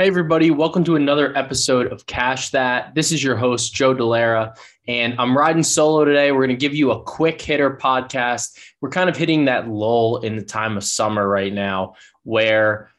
Hey, everybody, welcome to another episode of Cash That. This is your host, Joe Dellera, and I'm riding solo today. We're going to give you a quick hitter podcast. We're kind of hitting that lull in the time of summer right now where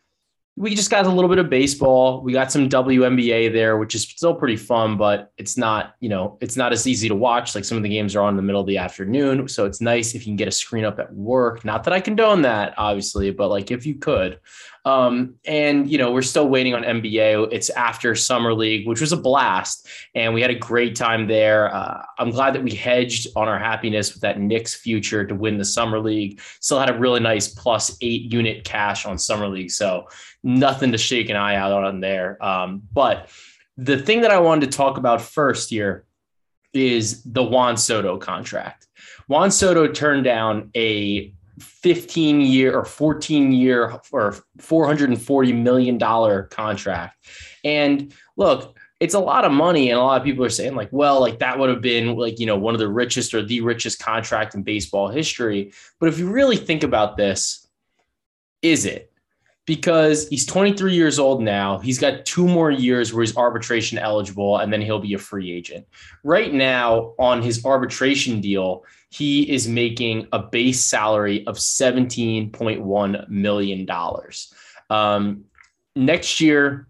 we just got a little bit of baseball. We got some WNBA there, which is still pretty fun, but it's not, you know, it's not as easy to watch. Like some of the games are on in the middle of the afternoon. So it's nice if you can get a screen up at work. Not that I condone that, obviously, but like if you could. Um, and you know, we're still waiting on NBA. It's after summer league, which was a blast, and we had a great time there. Uh, I'm glad that we hedged on our happiness with that Knicks future to win the summer league. Still had a really nice plus eight unit cash on summer league, so nothing to shake an eye out on there. Um, but the thing that I wanted to talk about first here is the Juan Soto contract. Juan Soto turned down a 15 year or 14 year or 440 million dollar contract. And look, it's a lot of money and a lot of people are saying like well like that would have been like you know one of the richest or the richest contract in baseball history but if you really think about this is it because he's 23 years old now. He's got two more years where he's arbitration eligible, and then he'll be a free agent. Right now, on his arbitration deal, he is making a base salary of $17.1 million. Um, next year,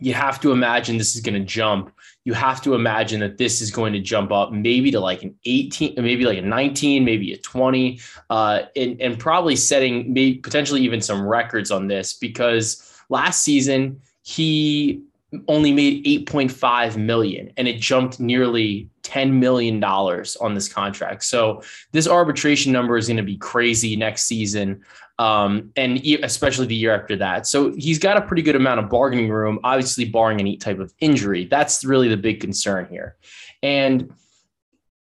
you have to imagine this is going to jump. You have to imagine that this is going to jump up maybe to like an 18, maybe like a 19, maybe a 20, uh, and, and probably setting maybe potentially even some records on this because last season he only made 8.5 million and it jumped nearly 10 million dollars on this contract. So this arbitration number is going to be crazy next season um, and especially the year after that. So he's got a pretty good amount of bargaining room, obviously, barring any type of injury. That's really the big concern here. And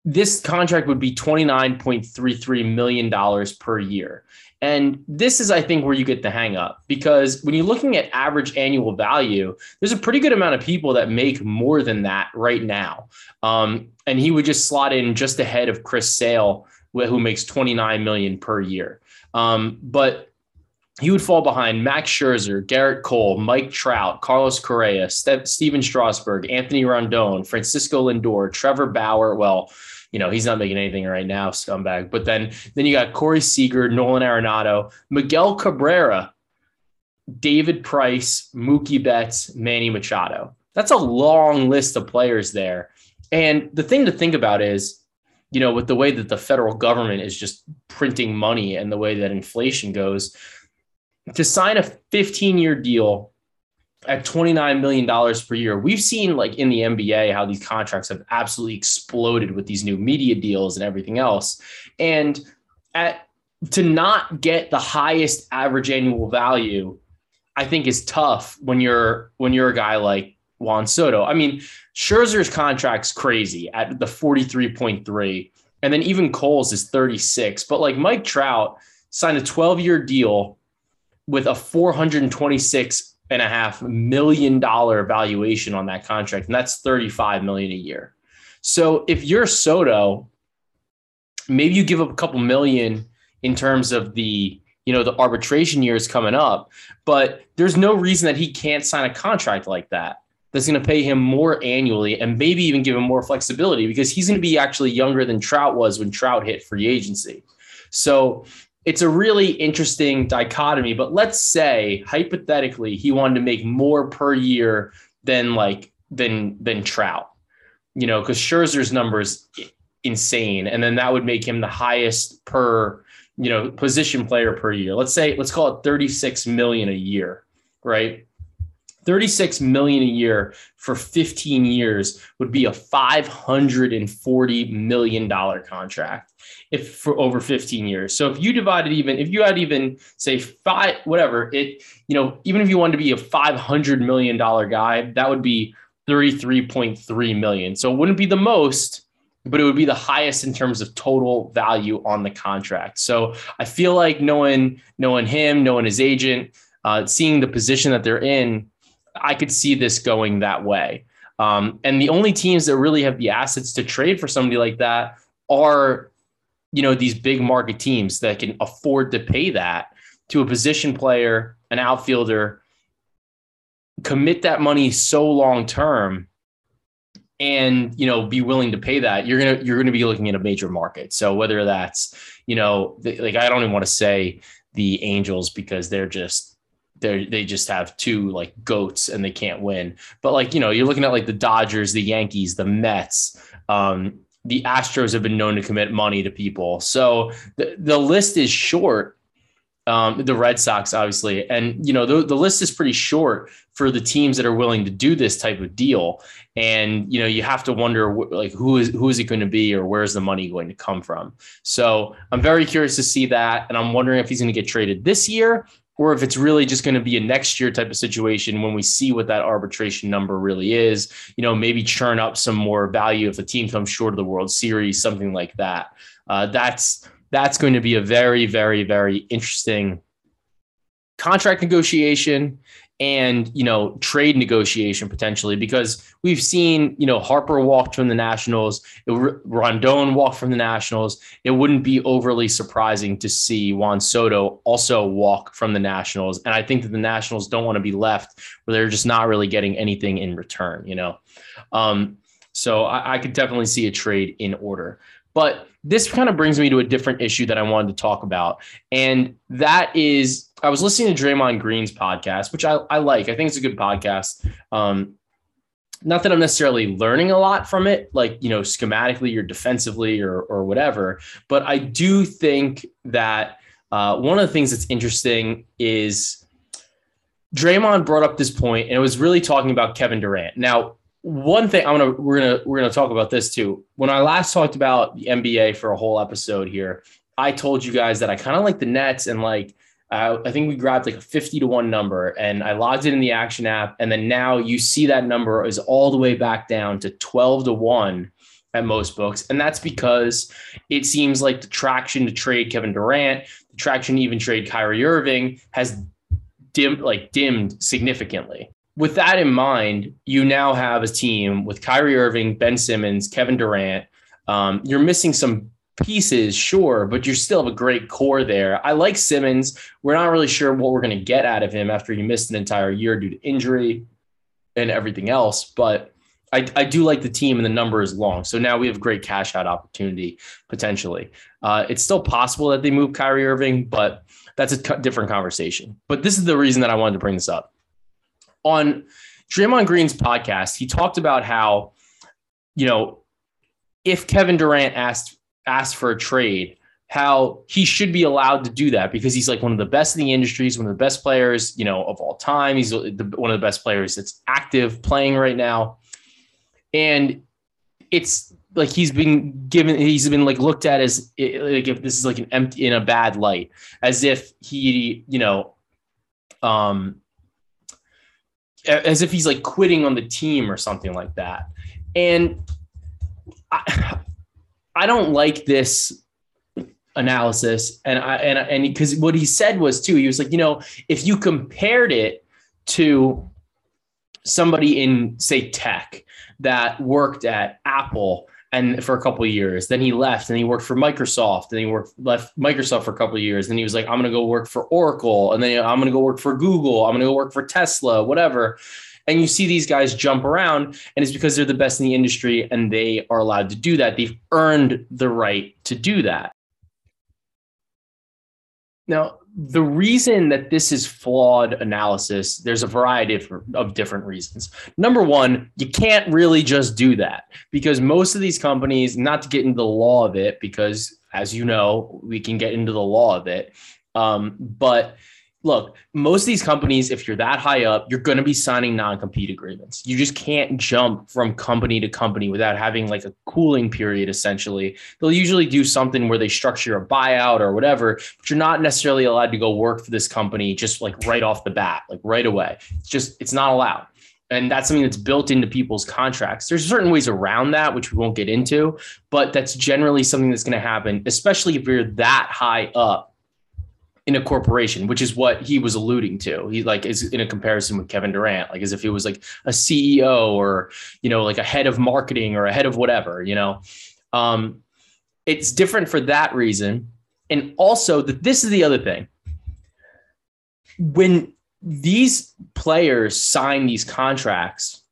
this contract would be $29.33 million per year. And this is, I think, where you get the hang up because when you're looking at average annual value, there's a pretty good amount of people that make more than that right now. Um, and he would just slot in just ahead of Chris Sale, who makes 29 million per year. Um, but he would fall behind Max Scherzer, Gerrit Cole, Mike Trout, Carlos Correa, Ste- Stephen Strasburg, Anthony Rendon, Francisco Lindor, Trevor Bauer. Well, you know he's not making anything right now, scumbag. But then then you got Corey Seager, Nolan Arenado, Miguel Cabrera, David Price, Mookie Betts, Manny Machado. That's a long list of players there. And the thing to think about is you know, with the way that the federal government is just printing money and the way that inflation goes, to sign a 15 year deal at $29 million per year, we've seen like in the NBA how these contracts have absolutely exploded with these new media deals and everything else. And at to not get the highest average annual value, I think is tough when you're when you're a guy like Juan Soto. I mean, Scherzer's contract's crazy at the 43.3. And then even Cole's is 36. But like Mike Trout signed a 12 year deal with a 426 and a half million dollar valuation on that contract. And that's 35 million a year. So if you're Soto, maybe you give up a couple million in terms of the you know the arbitration years coming up but there's no reason that he can't sign a contract like that that's going to pay him more annually and maybe even give him more flexibility because he's going to be actually younger than Trout was when Trout hit free agency. So it's a really interesting dichotomy. But let's say hypothetically he wanted to make more per year than like than than Trout, you know, because Scherzer's numbers insane, and then that would make him the highest per you know position player per year. Let's say let's call it 36 million a year, right? 36 million a year for 15 years would be a 540 million dollar contract if for over 15 years. So if you divided even if you had even say five whatever it you know even if you wanted to be a 500 million dollar guy that would be 33.3 million. So it wouldn't be the most but it would be the highest in terms of total value on the contract. So I feel like knowing knowing him, knowing his agent, uh, seeing the position that they're in, I could see this going that way. Um, and the only teams that really have the assets to trade for somebody like that are, you know, these big market teams that can afford to pay that to a position player, an outfielder, commit that money so long term and you know be willing to pay that you're gonna you're gonna be looking at a major market so whether that's you know like i don't even want to say the angels because they're just they they just have two like goats and they can't win but like you know you're looking at like the dodgers the yankees the mets um, the astros have been known to commit money to people so the, the list is short um, the Red Sox, obviously. And, you know, the, the list is pretty short for the teams that are willing to do this type of deal. And, you know, you have to wonder like who is, who is it going to be or where's the money going to come from? So I'm very curious to see that. And I'm wondering if he's going to get traded this year or if it's really just going to be a next year type of situation when we see what that arbitration number really is, you know, maybe churn up some more value if the team comes short of the World Series, something like that. Uh, that's that's going to be a very, very, very interesting contract negotiation and you know trade negotiation potentially because we've seen you know Harper walked from the Nationals, Rendon walked from the Nationals. It wouldn't be overly surprising to see Juan Soto also walk from the Nationals, and I think that the Nationals don't want to be left where they're just not really getting anything in return. You know, um, so I, I could definitely see a trade in order. But this kind of brings me to a different issue that I wanted to talk about. And that is, I was listening to Draymond Green's podcast, which I, I like. I think it's a good podcast. Um, not that I'm necessarily learning a lot from it, like, you know, schematically or defensively or, or whatever, but I do think that uh, one of the things that's interesting is Draymond brought up this point, and it was really talking about Kevin Durant. Now, one thing I'm gonna we're gonna we're gonna talk about this too. When I last talked about the NBA for a whole episode here, I told you guys that I kind of like the Nets and like uh, I think we grabbed like a 50 to 1 number and I logged it in the action app. And then now you see that number is all the way back down to 12 to 1 at most books. And that's because it seems like the traction to trade Kevin Durant, the traction to even trade Kyrie Irving has dimmed like dimmed significantly with that in mind, you now have a team with Kyrie Irving, Ben Simmons, Kevin Durant. Um, you're missing some pieces, sure, but you still have a great core there. I like Simmons. We're not really sure what we're going to get out of him after he missed an entire year due to injury and everything else. But I, I do like the team and the number is long. So now we have great cash out opportunity potentially. Uh, it's still possible that they move Kyrie Irving, but that's a different conversation. But this is the reason that I wanted to bring this up on Draymond Green's podcast, he talked about how, you know, if Kevin Durant asked asked for a trade, how he should be allowed to do that because he's like one of the best in the industry. He's one of the best players, you know, of all time. He's the, one of the best players that's active playing right now. And it's like he's been given, he's been like looked at as like if this is like an empty in a bad light, as if he, you know, um, as if he's like quitting on the team or something like that. And I, I don't like this analysis. And I and and because what he said was too, he was like, you know, if you compared it to somebody in say tech that worked at Apple and for a couple years. Then he left and he worked for Microsoft and he worked left Microsoft for a couple years. Then he was like, I'm going to go work for Oracle and then I'm going to go work for Google. I'm going to go work for Tesla, whatever. And you see these guys jump around, and it's because they're the best in the industry and they are allowed to do that. They've earned the right to do that. Now, the reason that this is flawed analysis, there's a variety of, of, different reasons. Number one, you can't really just do that because most of these companies, not to get into the law of it, because as you know, we can get into the law of it. Um, but look, most of these companies, if you're that high up, you're going to be signing non compete agreements. You just can't jump from company to company without having like a cooling period, essentially. They'll usually do something where they structure a buyout or whatever, but you're not necessarily allowed to go work for this company just like right off the bat, like right away. It's just, it's not allowed. And that's something that's built into people's contracts. There's certain ways around that, which we won't get into, but that's generally something that's going to happen, especially if you're that high up in a corporation, which is what he was alluding to. He like is in a comparison with Kevin Durant, like as if he was like a CEO or you know like a head of marketing or a head of whatever. You know, um, it's different for that reason, and also that this is the other thing. When these players sign these contracts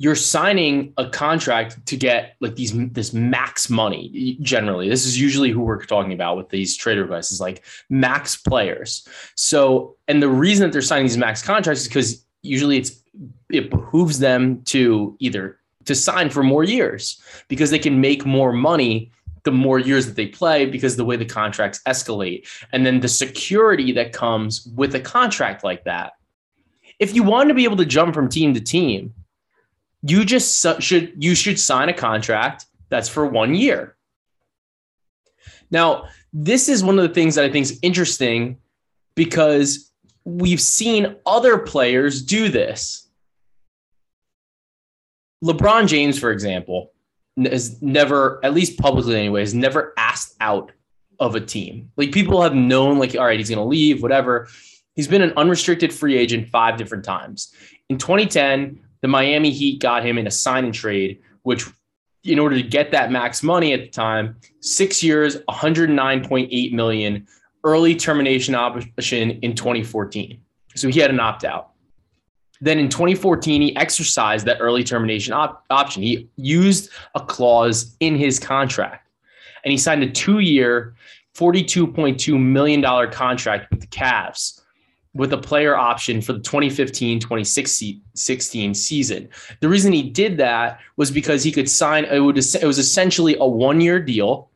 you're signing a contract to get like these this max money generally. This is usually who we're talking about with these trade requests is like max players. So and the reason that they're signing these max contracts is because usually it's it behooves them to either to sign for more years because they can make more money the more years that they play because the way the contracts escalate. And then the security that comes with a contract like that. If you want to be able to jump from team to team you just should you should sign a contract that's for one year. Now, this is one of the things that I think is interesting because we've seen other players do this. LeBron James, for example, has never, at least publicly anyway, has never asked out of a team. Like people have known, like, all right, he's going to leave, whatever. He's been an unrestricted free agent five different times. In 2010, the Miami Heat got him in a sign and trade, which in order to get that max money at the time, six years, 109.8 million, early termination option in 2014. So he had an opt out. Then in 2014, he exercised that early termination op- option. He used a clause in his contract and he signed a two year, $42.2 million contract with the Cavs with a player option for the 2015 2016 season. The reason he did that was because he could sign it would it was essentially a one year deal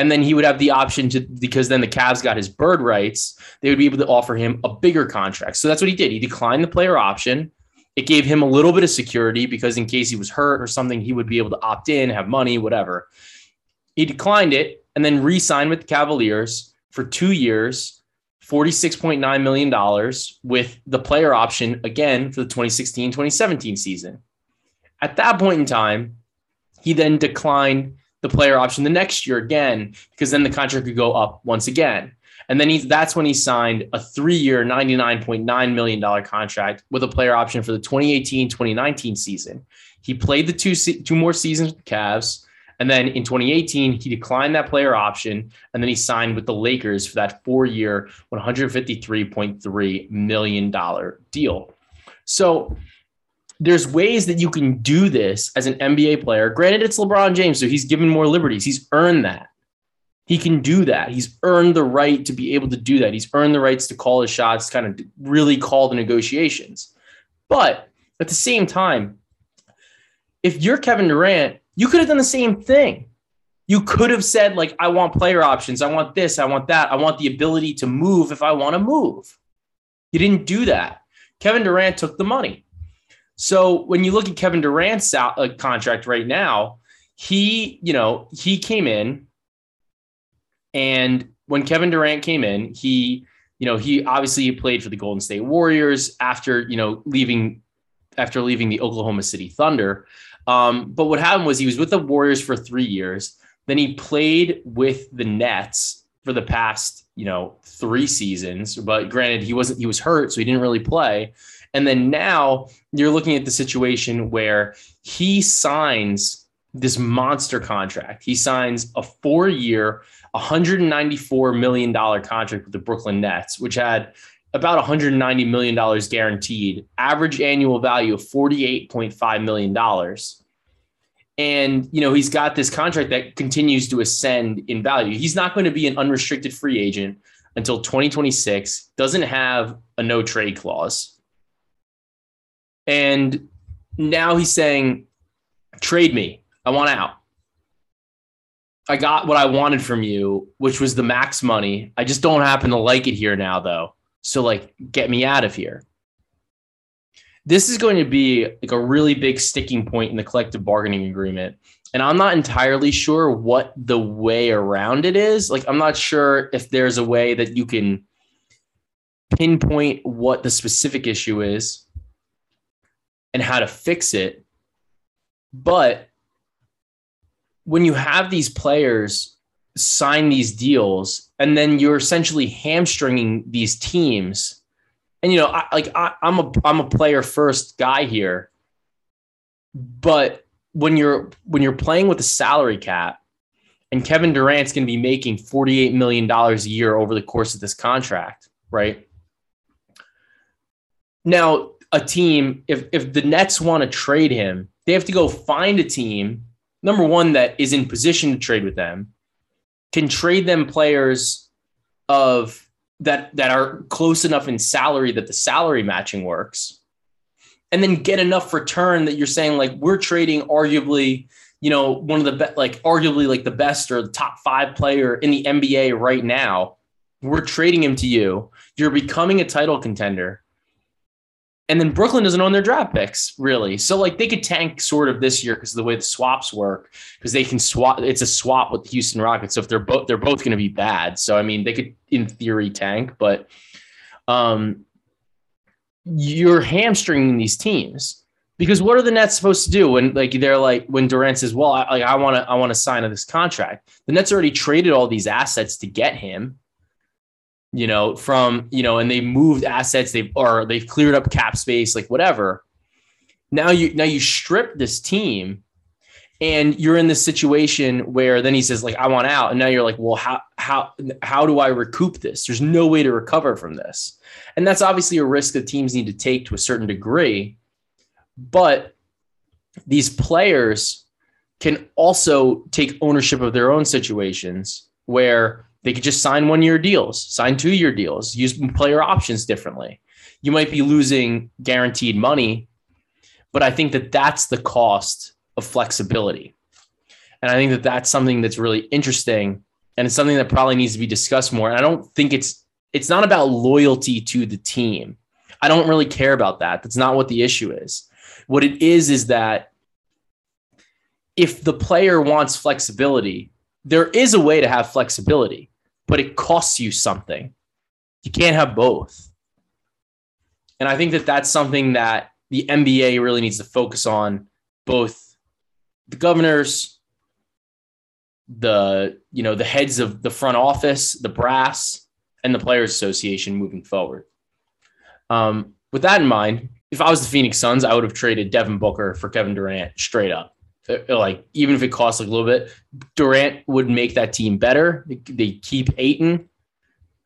and then he would have the option to because then the Cavs got his bird rights, they would be able to offer him a bigger contract. So that's what he did. He declined the player option. It gave him a little bit of security because in case he was hurt or something, he would be able to opt in, have money, whatever. He declined it and then re-signed with the Cavaliers for 2 years $46.9 million with the player option again for the 2016 2017 season. At that point in time, he then declined the player option the next year again, because then the contract could go up once again. And then he, that's when he signed a three year, $99.9 million contract with a player option for the 2018 2019 season. He played the two, two more seasons with the Cavs. And then in 2018, he declined that player option and then he signed with the Lakers for that four year, $153.3 million deal. So there's ways that you can do this as an NBA player. Granted, it's LeBron James, so he's given more liberties. He's earned that. He can do that. He's earned the right to be able to do that. He's earned the rights to call his shots, kind of really call the negotiations. But at the same time, if you're Kevin Durant, you could have done the same thing. You could have said, like, I want player options. I want this. I want that. I want the ability to move if I want to move. You didn't do that. Kevin Durant took the money. So when you look at Kevin Durant's uh, contract right now, he, you know, he came in and when Kevin Durant came in, he, you know, he obviously played for the Golden State Warriors after, you know, leaving after leaving the Oklahoma City Thunder. Um, but what happened was he was with the Warriors for three years. Then he played with the Nets for the past, you know, three seasons. But granted, he wasn't, he was hurt, so he didn't really play. And then now you're looking at the situation where he signs this monster contract. He signs a four year, $194 million contract with the Brooklyn Nets, which had about $190 million guaranteed, average annual value of $48.5 million. And, you know, he's got this contract that continues to ascend in value. He's not going to be an unrestricted free agent until 2026, doesn't have a no trade clause. And now he's saying, trade me. I want out. I got what I wanted from you, which was the max money. I just don't happen to like it here now, though. So like get me out of here. This is going to be like a really big sticking point in the collective bargaining agreement. And I'm not entirely sure what the way around it is. Like I'm not sure if there's a way that you can pinpoint what the specific issue is and how to fix it. But when you have these players sign these deals and then you're essentially hamstringing these teams. And you know I, like I, i'm a i'm a player first guy here. But when you're when you're playing with a salary cap and kevin durant's going to be making 48 million dollars a year over the course of this contract right? Now, a team, if if the Nets want to trade him, they have to go find a team, number one, that is in position to trade with them, can trade them players of that that are close enough in salary that the salary matching works and then get enough return that you're saying like we're trading arguably you know one of the best like arguably like the best or the top five player in the nba right now. We're trading him to you. You're becoming a title contender and then Brooklyn doesn't own their draft picks really. So like they could tank sort of this year because of the way the swaps work because they can swap. It's a swap with the Houston Rockets. So if they're both they're both going to be bad. So I mean they could in theory tank, but um, you're hamstringing these teams because what are the Nets supposed to do when like they're like when Durant says, "Well, I, like I want to I want to sign this contract." The Nets already traded all these assets to get him you know, from, you know, and they moved assets, they've or they've cleared up cap space, like whatever. Now you now you strip this team and you're in this situation where then he says, like, I want out. And now you're like, well, how how how do I recoup this? There's no way to recover from this. And that's obviously a risk that teams need to take to a certain degree. But these players can also take ownership of their own situations where they could just sign one year deals, sign two year deals, use player options differently. You might be losing guaranteed money, but I think that that's the cost of flexibility. And I think that that's something that's really interesting and it's something that probably needs to be discussed more. And I don't think it's it's not about loyalty to the team. I don't really care about that. That's not what the issue is. What it is is that if the player wants flexibility, there is a way to have flexibility but it costs you something. You can't have both. And I think that that's something that the NBA really needs to focus on both the governors, the you know the heads of the front office, the brass, and the players association moving forward. Um, with that in mind, if I was the Phoenix Suns, I would have traded Devin Booker for Kevin Durant straight up. Uh, like even if it costs like a little bit, Durant would make that team better. They keep Ayton,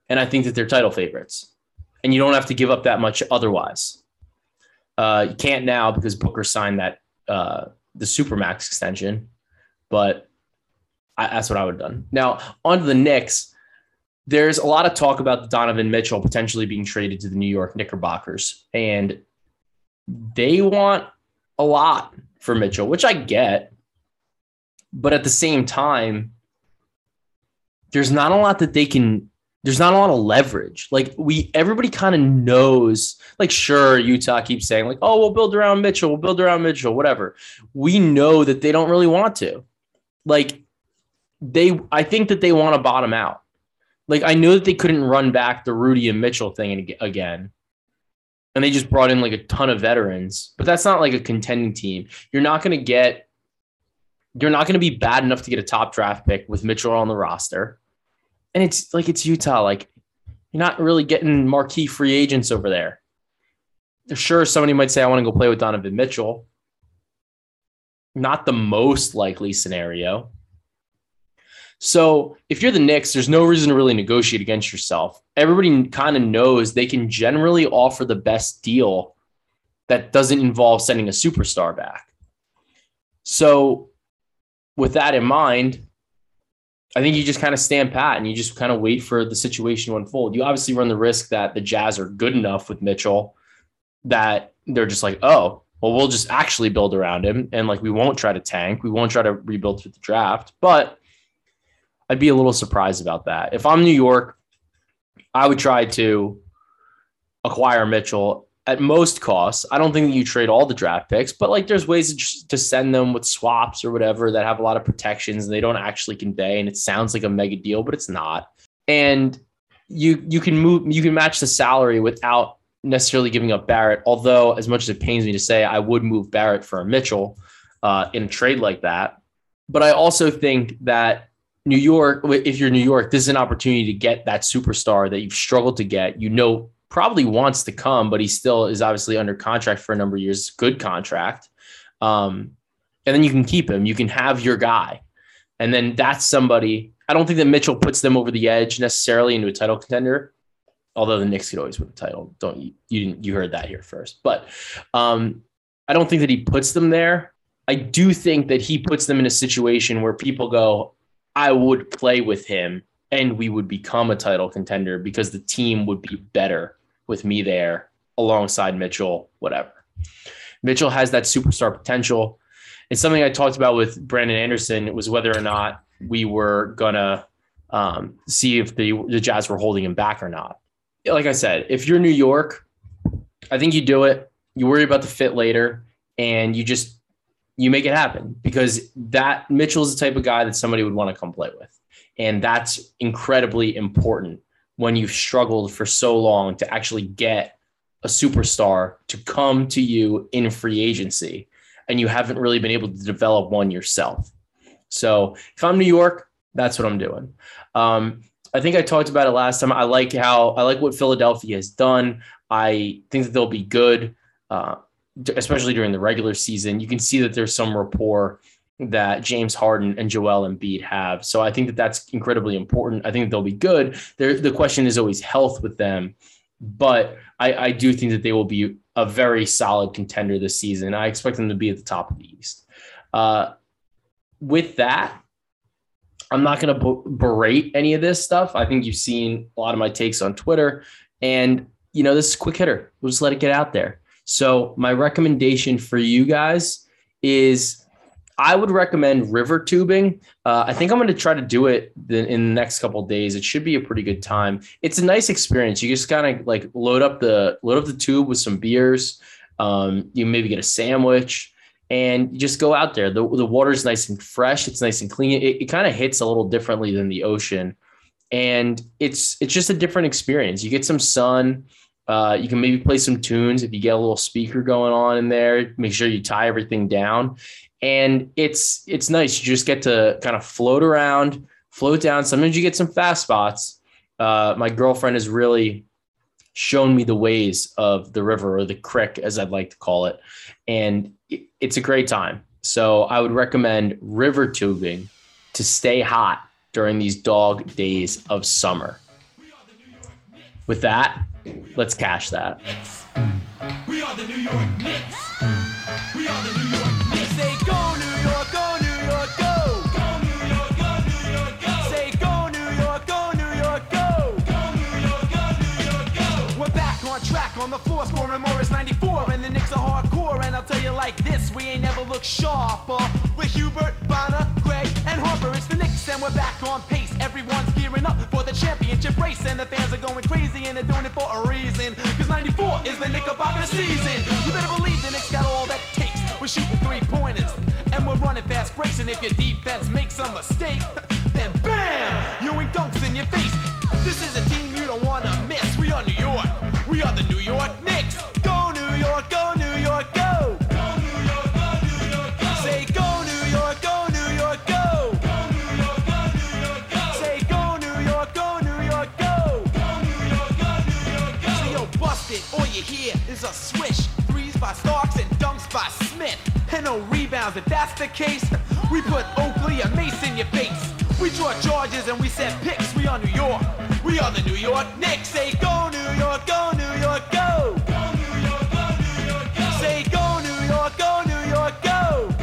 and I think that they're title favorites. And you don't have to give up that much otherwise. Uh, you can't now because Booker signed that uh, the supermax extension, but I, that's what I would have done. Now on to the Knicks. There's a lot of talk about Donovan Mitchell potentially being traded to the New York Knickerbockers, and they want a lot for Mitchell, which I get. But at the same time, there's not a lot that they can there's not a lot of leverage. Like we everybody kind of knows, like sure, Utah keeps saying, like, oh, we'll build around Mitchell, we'll build around Mitchell, whatever. We know that they don't really want to. Like they I think that they want to bottom out. Like I know that they couldn't run back the Rudy and Mitchell thing again and they just brought in like a ton of veterans, but that's not like a contending team. You're not going to get, you're not going to be bad enough to get a top draft pick with Mitchell on the roster. And it's like, it's Utah. Like, you're not really getting marquee free agents over there. Sure, somebody might say, I want to go play with Donovan Mitchell. Not the most likely scenario. So if you're the Knicks, there's no reason to really negotiate against yourself. Everybody kind of knows they can generally offer the best deal that doesn't involve sending a superstar back. So with that in mind, I think you just kind of stand pat and you just kind of wait for the situation to unfold. You obviously run the risk that the Jazz are good enough with Mitchell that they're just like, oh, well, we'll just actually build around him and like we won't try to tank, we won't try to rebuild through the draft. But I'd be a little surprised about that. If I'm New York, I would try to acquire Mitchell at most costs. I don't think that you trade all the draft picks, but like there's ways to, to send them with swaps or whatever that have a lot of protections and they don't actually convey. And it sounds like a mega deal, but it's not. And you you can move you can match the salary without necessarily giving up Barrett. Although, as much as it pains me to say, I would move Barrett for a Mitchell uh, in a trade like that. But I also think that New York, if you're New York, this is an opportunity to get that superstar that you've struggled to get. You know, probably wants to come, but he still is obviously under contract for a number of years. Good contract. Um, and then you can keep him. You can have your guy. And then that's somebody. I don't think that Mitchell puts them over the edge necessarily into a title contender. although the Knicks could always win the title. Don't you? You didn't. You heard that here first. But um, I don't think that he puts them there. I do think that he puts them in a situation where people go, I would play with him and we would become a title contender because the team would be better with me there alongside Mitchell, whatever. Mitchell has that superstar potential. It's something I talked about with Brandon Anderson was whether or not we were gonna um, see if the the Jazz were holding him back or not. Like I said, if you're New York, I think you do it. You worry about the fit later, and you just you make it happen because that Mitchell's the type of guy that somebody would want to come play with, and that's incredibly important when you've struggled for so long to actually get a superstar to come to you in free agency and you haven't really been able to develop one yourself. So if I'm New York, that's what I'm doing. Um, I think I talked about it last time. I like how I like what Philadelphia has done. I think that they'll be good, uh, especially during the regular season. You can see that there's some rapport that James Harden and Joel Embiid have. So I think that that's incredibly important. I think they'll be good. The question is always health with them, but I, I do think that they will be a very solid contender this season. I expect them to be at the top of the East. Uh, with that, I'm not going to berate any of this stuff. I think you've seen a lot of my takes on Twitter, and you know this is quick hitter. We'll just let it get out there. So my recommendation for you guys is I would recommend river tubing. Uh, I think I'm going to try to do it in the next couple days. It should be a pretty good time. It's a nice experience. You just kind of like load up the load up the tube with some beers. Um, you maybe get a sandwich and just go out there. The, the water's nice and fresh. It's nice and clean. It, it kind of hits a little differently than the ocean, and it's it's just a different experience. You get some sun. Uh, you can maybe play some tunes if you get a little speaker going on in there. Make sure you tie everything down, and it's it's nice. You just get to kind of float around, float down. Sometimes you get some fast spots. Uh, my girlfriend has really shown me the ways of the river or the creek, as I'd like to call it, and it's a great time. So I would recommend river tubing to stay hot during these dog days of summer. With that, let's cash that. We are the New York Knicks. We are the New York on the floor, scoring Morris 94. And the Knicks are hardcore, and I'll tell you like this, we ain't never looked sharper. With Hubert, Bonner, Gray, and Harper, it's the Knicks, and we're back on pace. Everyone's gearing up for the championship race, and the fans are going crazy, and they're doing it for a reason. Cause 94 is the Knickerbocker season. You better believe the Knicks got all that takes. We're shooting three pointers, and we're running fast breaks, and if your defense makes a mistake, then bam! pounds. If that's the case, we put Oakley and Mace in your face. We draw charges and we set picks. We are New York. We are the New York Knicks. Say go New York, go New York, go. Go New York, go New York, go. Say go New York, go New York, go.